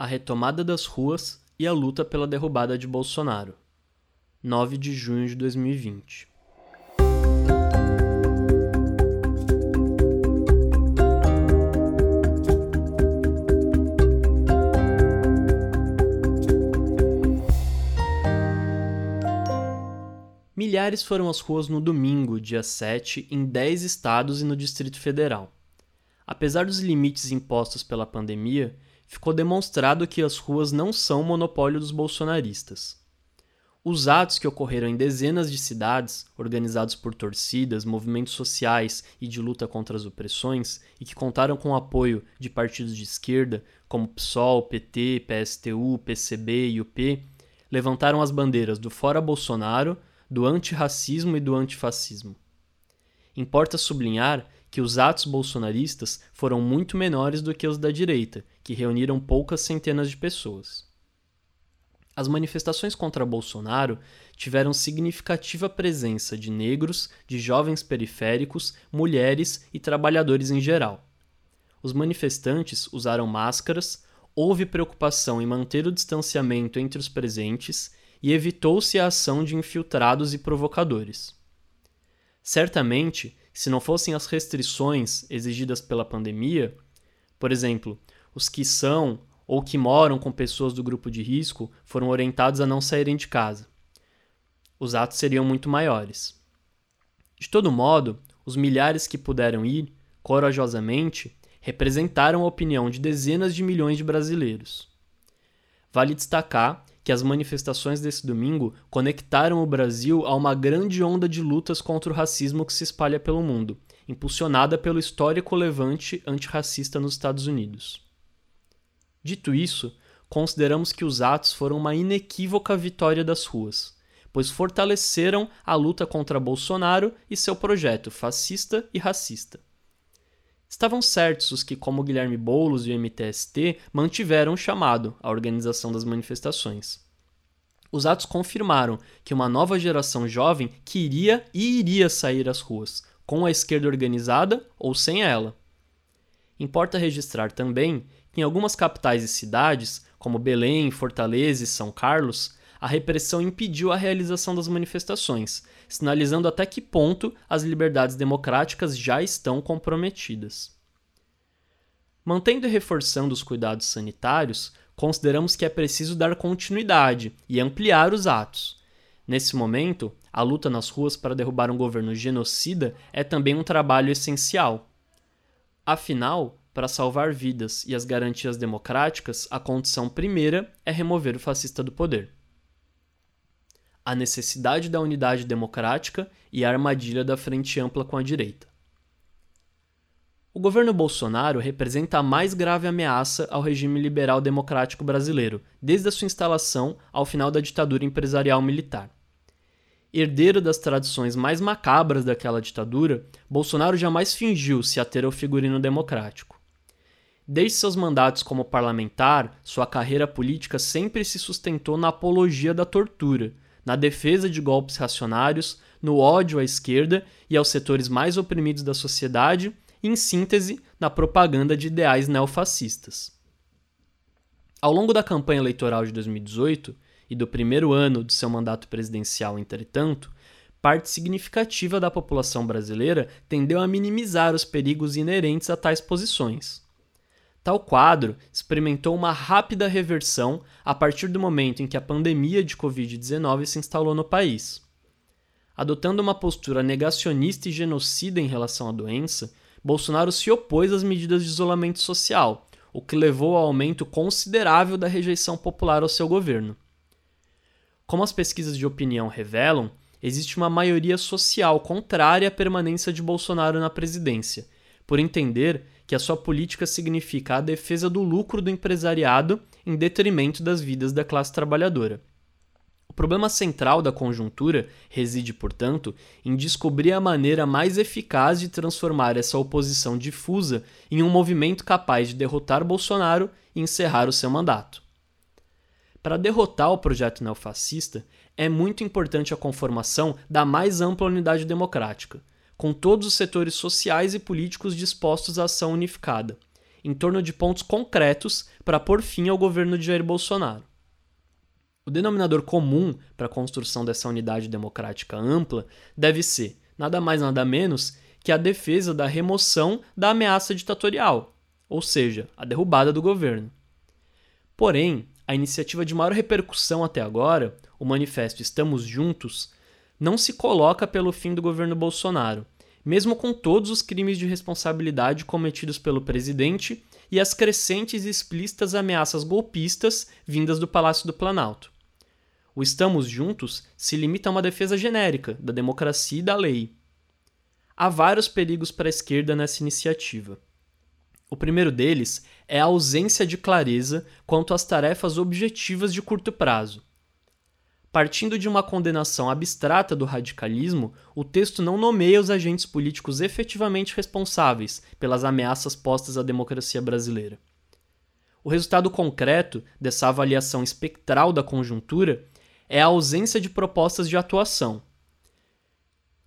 a retomada das ruas e a luta pela derrubada de Bolsonaro. 9 de junho de 2020. Milhares foram às ruas no domingo, dia 7, em 10 estados e no Distrito Federal. Apesar dos limites impostos pela pandemia, ficou demonstrado que as ruas não são monopólio dos bolsonaristas. Os atos que ocorreram em dezenas de cidades, organizados por torcidas, movimentos sociais e de luta contra as opressões, e que contaram com o apoio de partidos de esquerda, como PSOL, PT, PSTU, PCB e UP, levantaram as bandeiras do Fora Bolsonaro, do antirracismo e do antifascismo. Importa sublinhar que os atos bolsonaristas foram muito menores do que os da direita, que reuniram poucas centenas de pessoas. As manifestações contra Bolsonaro tiveram significativa presença de negros, de jovens periféricos, mulheres e trabalhadores em geral. Os manifestantes usaram máscaras, houve preocupação em manter o distanciamento entre os presentes e evitou-se a ação de infiltrados e provocadores. Certamente, se não fossem as restrições exigidas pela pandemia, por exemplo, os que são ou que moram com pessoas do grupo de risco foram orientados a não saírem de casa. Os atos seriam muito maiores. De todo modo, os milhares que puderam ir, corajosamente, representaram a opinião de dezenas de milhões de brasileiros. Vale destacar que as manifestações desse domingo conectaram o Brasil a uma grande onda de lutas contra o racismo que se espalha pelo mundo, impulsionada pelo histórico levante antirracista nos Estados Unidos. Dito isso, consideramos que os atos foram uma inequívoca vitória das ruas, pois fortaleceram a luta contra Bolsonaro e seu projeto fascista e racista. Estavam certos os que, como Guilherme Boulos e o MTST, mantiveram o chamado à organização das manifestações. Os atos confirmaram que uma nova geração jovem queria e iria sair às ruas, com a esquerda organizada ou sem ela. Importa registrar também que em algumas capitais e cidades, como Belém, Fortaleza e São Carlos, a repressão impediu a realização das manifestações, sinalizando até que ponto as liberdades democráticas já estão comprometidas. Mantendo e reforçando os cuidados sanitários, consideramos que é preciso dar continuidade e ampliar os atos. Nesse momento, a luta nas ruas para derrubar um governo genocida é também um trabalho essencial. Afinal, para salvar vidas e as garantias democráticas, a condição primeira é remover o fascista do poder a necessidade da unidade democrática e a armadilha da frente ampla com a direita. O governo Bolsonaro representa a mais grave ameaça ao regime liberal democrático brasileiro, desde a sua instalação ao final da ditadura empresarial militar. Herdeiro das tradições mais macabras daquela ditadura, Bolsonaro jamais fingiu se ater ao figurino democrático. Desde seus mandatos como parlamentar, sua carreira política sempre se sustentou na apologia da tortura, na defesa de golpes racionários, no ódio à esquerda e aos setores mais oprimidos da sociedade, e, em síntese, na propaganda de ideais neofascistas. Ao longo da campanha eleitoral de 2018 e do primeiro ano de seu mandato presidencial, entretanto, parte significativa da população brasileira tendeu a minimizar os perigos inerentes a tais posições. Tal quadro experimentou uma rápida reversão a partir do momento em que a pandemia de Covid-19 se instalou no país. Adotando uma postura negacionista e genocida em relação à doença, Bolsonaro se opôs às medidas de isolamento social, o que levou ao aumento considerável da rejeição popular ao seu governo. Como as pesquisas de opinião revelam, existe uma maioria social contrária à permanência de Bolsonaro na presidência, por entender que a sua política significa a defesa do lucro do empresariado em detrimento das vidas da classe trabalhadora. O problema central da conjuntura reside, portanto, em descobrir a maneira mais eficaz de transformar essa oposição difusa em um movimento capaz de derrotar Bolsonaro e encerrar o seu mandato. Para derrotar o projeto neofascista, é muito importante a conformação da mais ampla unidade democrática, com todos os setores sociais e políticos dispostos à ação unificada, em torno de pontos concretos para pôr fim ao governo de Jair Bolsonaro. O denominador comum para a construção dessa unidade democrática ampla deve ser, nada mais nada menos, que a defesa da remoção da ameaça ditatorial, ou seja, a derrubada do governo. Porém, a iniciativa de maior repercussão até agora, o manifesto Estamos Juntos, não se coloca pelo fim do governo Bolsonaro, mesmo com todos os crimes de responsabilidade cometidos pelo presidente e as crescentes e explícitas ameaças golpistas vindas do Palácio do Planalto. O Estamos Juntos se limita a uma defesa genérica da democracia e da lei. Há vários perigos para a esquerda nessa iniciativa. O primeiro deles é a ausência de clareza quanto às tarefas objetivas de curto prazo. Partindo de uma condenação abstrata do radicalismo, o texto não nomeia os agentes políticos efetivamente responsáveis pelas ameaças postas à democracia brasileira. O resultado concreto dessa avaliação espectral da conjuntura é a ausência de propostas de atuação.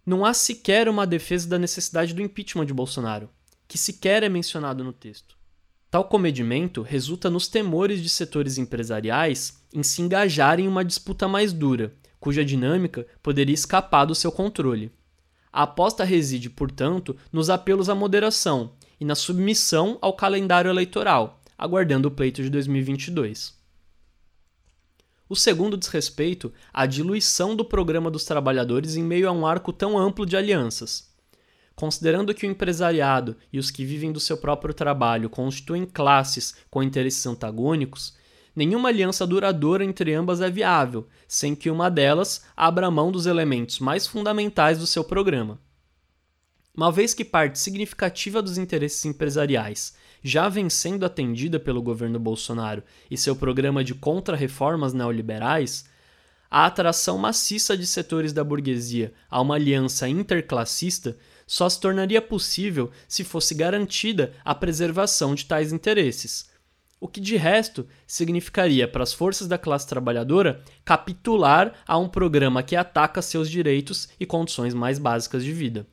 Não há sequer uma defesa da necessidade do impeachment de Bolsonaro que sequer é mencionado no texto. Tal comedimento resulta nos temores de setores empresariais em se engajarem em uma disputa mais dura, cuja dinâmica poderia escapar do seu controle. A aposta reside, portanto, nos apelos à moderação e na submissão ao calendário eleitoral, aguardando o pleito de 2022. O segundo diz respeito à diluição do programa dos trabalhadores em meio a um arco tão amplo de alianças. Considerando que o empresariado e os que vivem do seu próprio trabalho constituem classes com interesses antagônicos, nenhuma aliança duradoura entre ambas é viável, sem que uma delas abra mão dos elementos mais fundamentais do seu programa. Uma vez que parte significativa dos interesses empresariais já vem sendo atendida pelo governo Bolsonaro e seu programa de contra-reformas neoliberais, a atração maciça de setores da burguesia a uma aliança interclassista só se tornaria possível se fosse garantida a preservação de tais interesses. O que de resto significaria para as forças da classe trabalhadora capitular a um programa que ataca seus direitos e condições mais básicas de vida.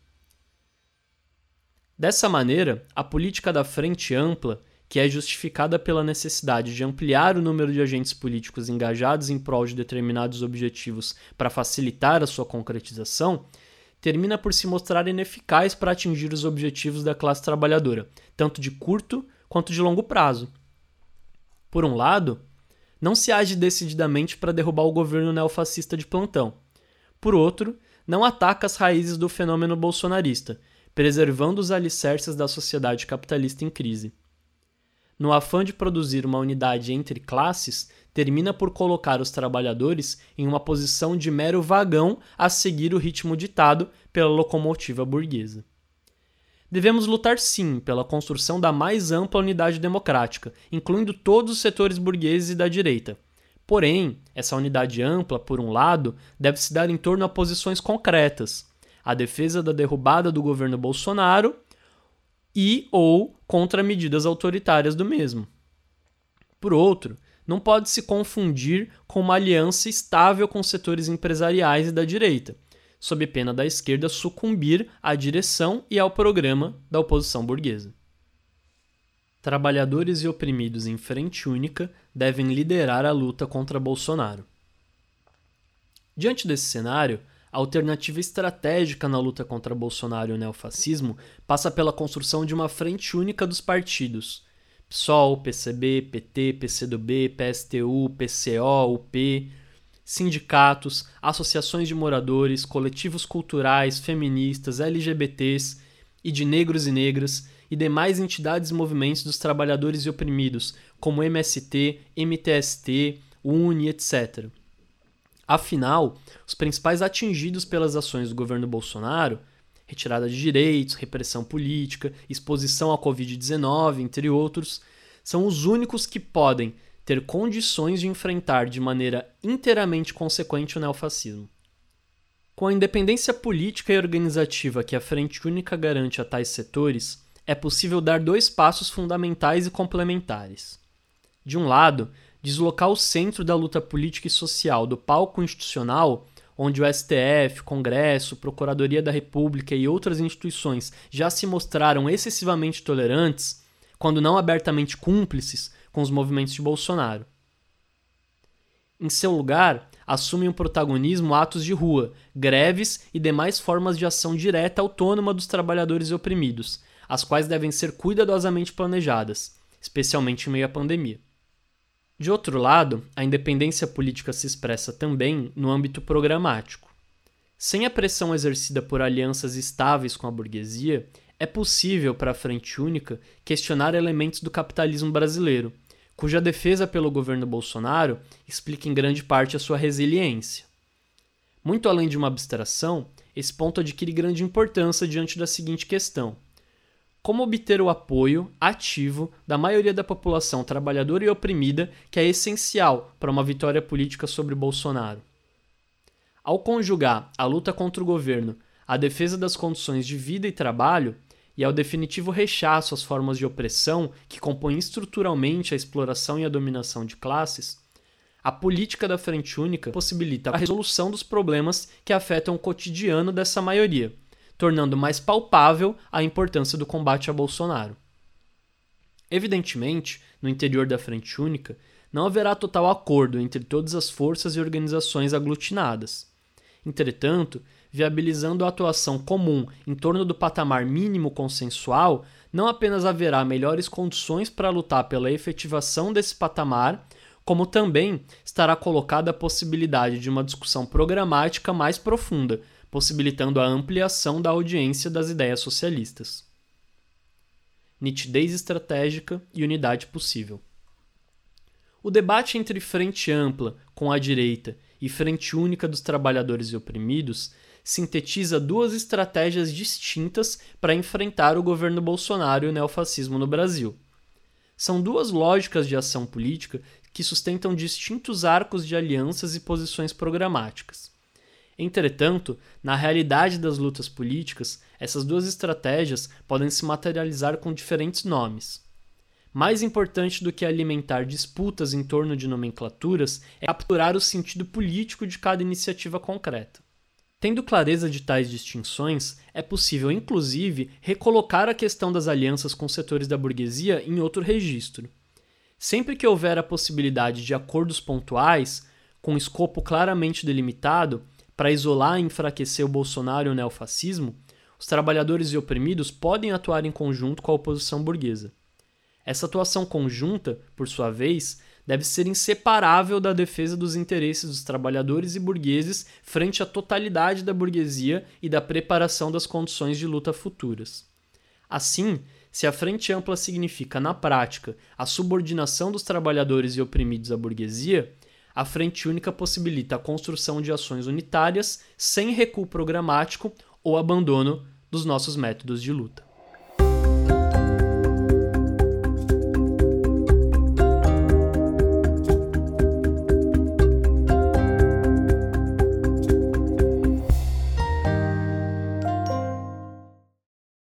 Dessa maneira, a política da frente ampla, que é justificada pela necessidade de ampliar o número de agentes políticos engajados em prol de determinados objetivos para facilitar a sua concretização, termina por se mostrar ineficaz para atingir os objetivos da classe trabalhadora, tanto de curto quanto de longo prazo. Por um lado, não se age decididamente para derrubar o governo neofascista de plantão. Por outro, não ataca as raízes do fenômeno bolsonarista, preservando os alicerces da sociedade capitalista em crise. No afã de produzir uma unidade entre classes, termina por colocar os trabalhadores em uma posição de mero vagão a seguir o ritmo ditado pela locomotiva burguesa. Devemos lutar sim pela construção da mais ampla unidade democrática, incluindo todos os setores burgueses e da direita. Porém, essa unidade ampla, por um lado, deve se dar em torno a posições concretas: a defesa da derrubada do governo Bolsonaro e ou contra medidas autoritárias do mesmo. Por outro, não pode se confundir com uma aliança estável com setores empresariais e da direita, sob pena da esquerda sucumbir à direção e ao programa da oposição burguesa. Trabalhadores e oprimidos em frente única devem liderar a luta contra Bolsonaro. Diante desse cenário, a alternativa estratégica na luta contra Bolsonaro e o neofascismo passa pela construção de uma frente única dos partidos, PSOL, PCB, PT, PCdoB, PSTU, PCO, UP, sindicatos, associações de moradores, coletivos culturais, feministas, LGBTs e de negros e negras e demais entidades e movimentos dos trabalhadores e oprimidos, como MST, MTST, UNE, etc. Afinal, os principais atingidos pelas ações do governo Bolsonaro retirada de direitos, repressão política, exposição à Covid-19, entre outros, são os únicos que podem ter condições de enfrentar de maneira inteiramente consequente o neofascismo. Com a independência política e organizativa que a Frente Única garante a tais setores, é possível dar dois passos fundamentais e complementares. De um lado, deslocar o centro da luta política e social do palco institucional onde o STF, Congresso, Procuradoria da República e outras instituições já se mostraram excessivamente tolerantes, quando não abertamente cúmplices com os movimentos de Bolsonaro. Em seu lugar, assumem o protagonismo atos de rua, greves e demais formas de ação direta autônoma dos trabalhadores oprimidos, as quais devem ser cuidadosamente planejadas, especialmente em meio à pandemia. De outro lado, a independência política se expressa também no âmbito programático. Sem a pressão exercida por alianças estáveis com a burguesia, é possível para a Frente Única questionar elementos do capitalismo brasileiro, cuja defesa pelo governo Bolsonaro explica em grande parte a sua resiliência. Muito além de uma abstração, esse ponto adquire grande importância diante da seguinte questão: como obter o apoio ativo da maioria da população trabalhadora e oprimida, que é essencial para uma vitória política sobre Bolsonaro? Ao conjugar a luta contra o governo, a defesa das condições de vida e trabalho, e ao definitivo rechaço às formas de opressão que compõem estruturalmente a exploração e a dominação de classes, a política da Frente Única possibilita a resolução dos problemas que afetam o cotidiano dessa maioria, tornando mais palpável a importância do combate a Bolsonaro. Evidentemente, no interior da Frente Única, não haverá total acordo entre todas as forças e organizações aglutinadas. Entretanto, viabilizando a atuação comum em torno do patamar mínimo consensual, não apenas haverá melhores condições para lutar pela efetivação desse patamar, como também estará colocada a possibilidade de uma discussão programática mais profunda, possibilitando a ampliação da audiência das ideias socialistas. Nitidez estratégica e unidade possível. O debate entre frente ampla com a direita e frente única dos trabalhadores e oprimidos sintetiza duas estratégias distintas para enfrentar o governo Bolsonaro e o neofascismo no Brasil. São duas lógicas de ação política que sustentam distintos arcos de alianças e posições programáticas. Entretanto, na realidade das lutas políticas, essas duas estratégias podem se materializar com diferentes nomes. Mais importante do que alimentar disputas em torno de nomenclaturas é capturar o sentido político de cada iniciativa concreta. Tendo clareza de tais distinções, é possível, inclusive, recolocar a questão das alianças com setores da burguesia em outro registro. Sempre que houver a possibilidade de acordos pontuais, com escopo claramente delimitado, para isolar e enfraquecer o Bolsonaro e o neofascismo, os trabalhadores e oprimidos podem atuar em conjunto com a oposição burguesa. Essa atuação conjunta, por sua vez, deve ser inseparável da defesa dos interesses dos trabalhadores e burgueses frente à totalidade da burguesia e da preparação das condições de luta futuras. Assim, se a frente ampla significa, na prática, a subordinação dos trabalhadores e oprimidos à burguesia, a frente única possibilita a construção de ações unitárias sem recuo programático ou abandono dos nossos métodos de luta.